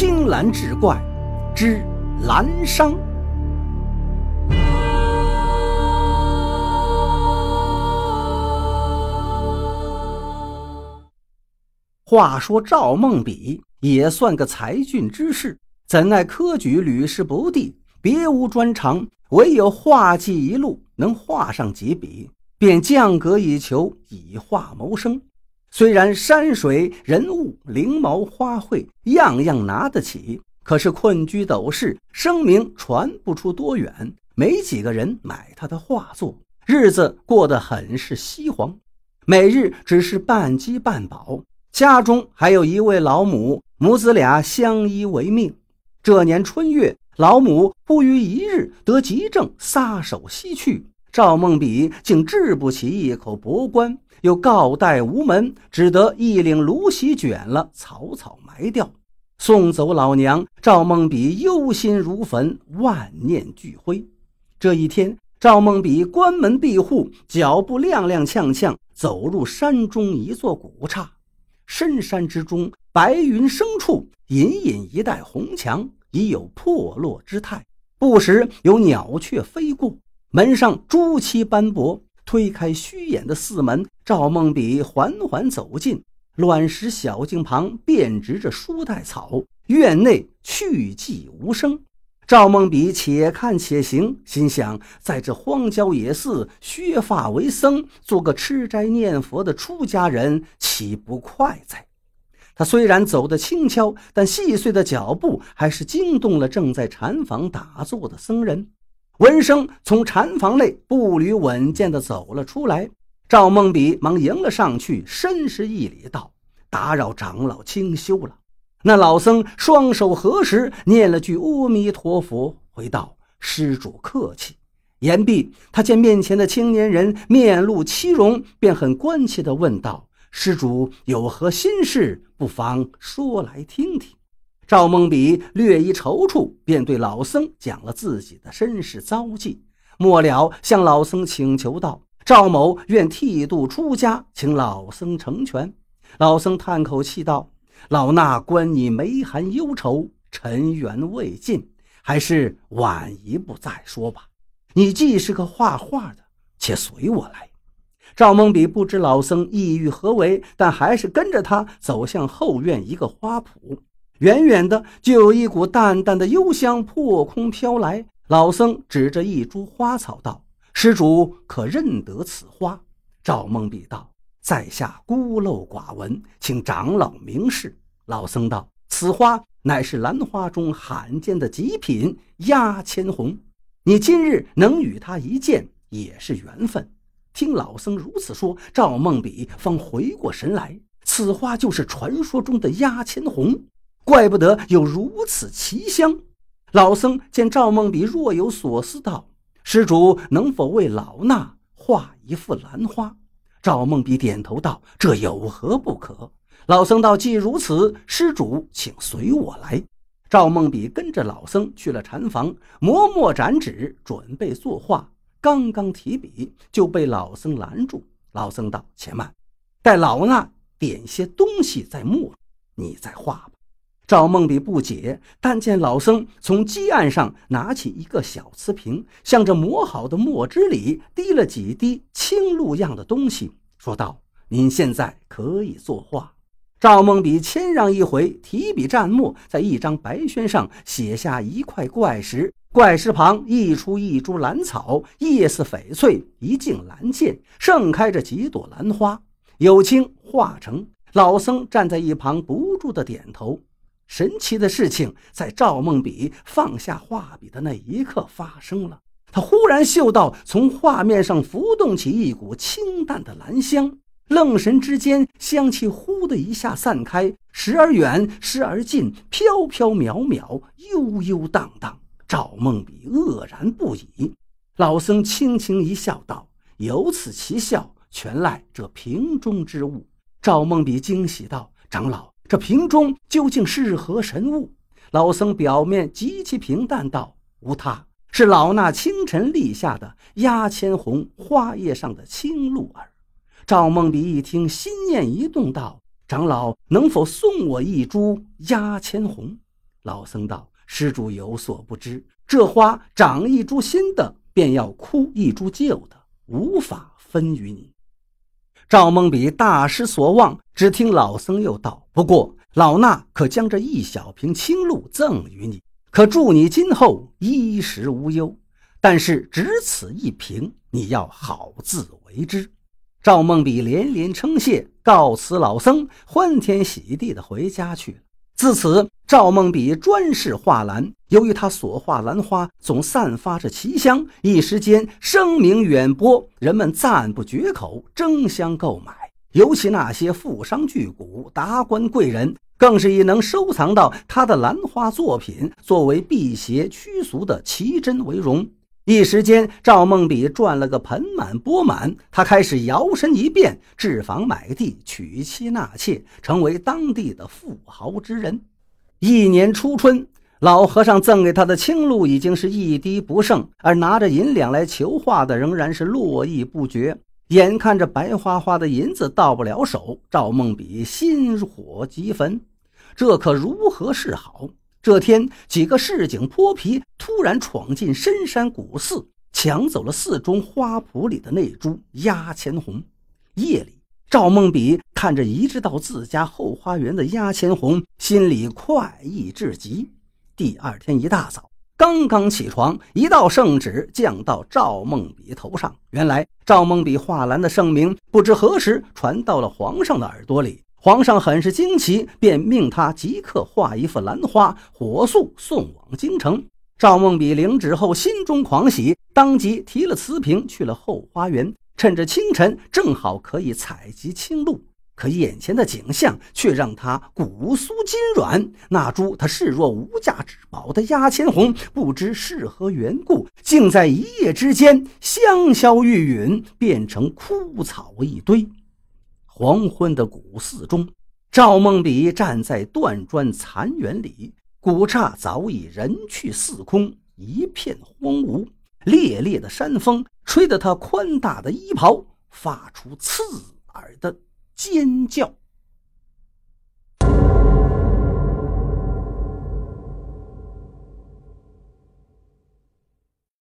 青蓝志怪之蓝商。话说赵孟比也算个才俊之士，怎奈科举屡试不第，别无专长，唯有画技一路能画上几笔，便降格以求，以画谋生。虽然山水人物、灵毛花卉样样拿得起，可是困居斗室，声名传不出多远，没几个人买他的画作，日子过得很是稀黄，每日只是半饥半饱。家中还有一位老母，母子俩相依为命。这年春月，老母不于一日得急症，撒手西去。赵孟比竟治不起一口薄棺，又告代无门，只得一领芦席卷了，草草埋掉。送走老娘，赵孟比忧心如焚，万念俱灰。这一天，赵孟比关门闭户，脚步踉踉跄跄，走入山中一座古刹。深山之中，白云生处，隐隐一带红墙，已有破落之态。不时有鸟雀飞过，门上朱漆斑驳。推开虚掩的四门，赵孟比缓缓走近卵石小径旁，遍植着书带草，院内去寂无声。赵孟比且看且行，心想：在这荒郊野寺削发为僧，做个吃斋念佛的出家人，岂不快哉？他虽然走得轻巧，但细碎的脚步还是惊动了正在禅房打坐的僧人。闻声从禅房内步履稳健地走了出来，赵孟比忙迎了上去，深施一礼，道：“打扰长老清修了。”那老僧双手合十，念了句阿弥陀佛，回道：“施主客气。”言毕，他见面前的青年人面露凄容，便很关切地问道：“施主有何心事？不妨说来听听。”赵孟比略一踌躇，便对老僧讲了自己的身世遭际，末了向老僧请求道：“赵某愿剃度出家，请老僧成全。”老僧叹口气道。老衲观你眉含忧愁，尘缘未尽，还是晚一步再说吧。你既是个画画的，且随我来。赵孟比不知老僧意欲何为，但还是跟着他走向后院一个花圃。远远的就有一股淡淡的幽香破空飘来。老僧指着一株花草道：“施主可认得此花？”赵孟比道。在下孤陋寡闻，请长老明示。老僧道：“此花乃是兰花中罕见的极品压千红，你今日能与他一见，也是缘分。”听老僧如此说，赵孟比方回过神来，此花就是传说中的压千红，怪不得有如此奇香。老僧见赵孟比若有所思，道：“施主能否为老衲画一幅兰花？”赵孟比点头道：“这有何不可？”老僧道：“既如此，施主请随我来。”赵孟比跟着老僧去了禅房，磨墨展纸，准备作画。刚刚提笔，就被老僧拦住。老僧道：“且慢，待老衲点些东西再墨，你再画吧。”赵孟比不解，但见老僧从鸡案上拿起一个小瓷瓶，向着磨好的墨汁里滴了几滴青露样的东西，说道：“您现在可以作画。”赵孟比谦让一回，提笔蘸墨，在一张白宣上写下一块怪石，怪石旁溢出一株兰草，叶似翡翠，一茎兰剑，盛开着几朵兰花。有清画成，老僧站在一旁，不住的点头。神奇的事情在赵孟比放下画笔的那一刻发生了。他忽然嗅到从画面上浮动起一股清淡的兰香，愣神之间，香气忽的一下散开，时而远，时而近，飘飘渺渺，悠悠荡荡。赵孟比愕然不已。老僧轻轻一笑，道：“有此奇效，全赖这瓶中之物。”赵孟比惊喜道：“长老。”这瓶中究竟是何神物？老僧表面极其平淡道：“无他，是老衲清晨立下的压千红花叶上的青露儿。”赵孟比一听，心念一动，道：“长老能否送我一株压千红？”老僧道：“施主有所不知，这花长一株新的，便要枯一株旧的，无法分与你。”赵孟比大失所望，只听老僧又道：“不过老衲可将这一小瓶清露赠与你，可助你今后衣食无忧。但是只此一瓶，你要好自为之。”赵孟比连连称谢，告辞老僧，欢天喜地的回家去了。自此，赵孟比专事画兰。由于他所画兰花总散发着奇香，一时间声名远播，人们赞不绝口，争相购买。尤其那些富商巨贾、达官贵人，更是以能收藏到他的兰花作品作为辟邪驱俗的奇珍为荣。一时间，赵孟比赚了个盆满钵满。他开始摇身一变，置房买地，娶妻纳妾，成为当地的富豪之人。一年初春，老和尚赠给他的青露已经是一滴不剩，而拿着银两来求画的仍然是络绎不绝。眼看着白花花的银子到不了手，赵孟比心火急焚，这可如何是好？这天，几个市井泼皮突然闯进深山古寺，抢走了寺中花圃里的那株压钱红。夜里，赵孟比看着移植到自家后花园的压钱红，心里快意至极。第二天一大早，刚刚起床，一道圣旨降到赵孟比头上。原来，赵孟比画兰的圣名不知何时传到了皇上的耳朵里。皇上很是惊奇，便命他即刻画一幅兰花，火速送往京城。赵孟比领旨后，心中狂喜，当即提了瓷瓶去了后花园。趁着清晨，正好可以采集青露。可眼前的景象却让他骨酥筋软。那株他视若无价之宝的压千红，不知是何缘故，竟在一夜之间香消玉殒，变成枯草一堆。黄昏的古寺中，赵孟比站在断砖残垣里，古刹早已人去寺空，一片荒芜。烈烈的山风吹得他宽大的衣袍发出刺耳的尖叫。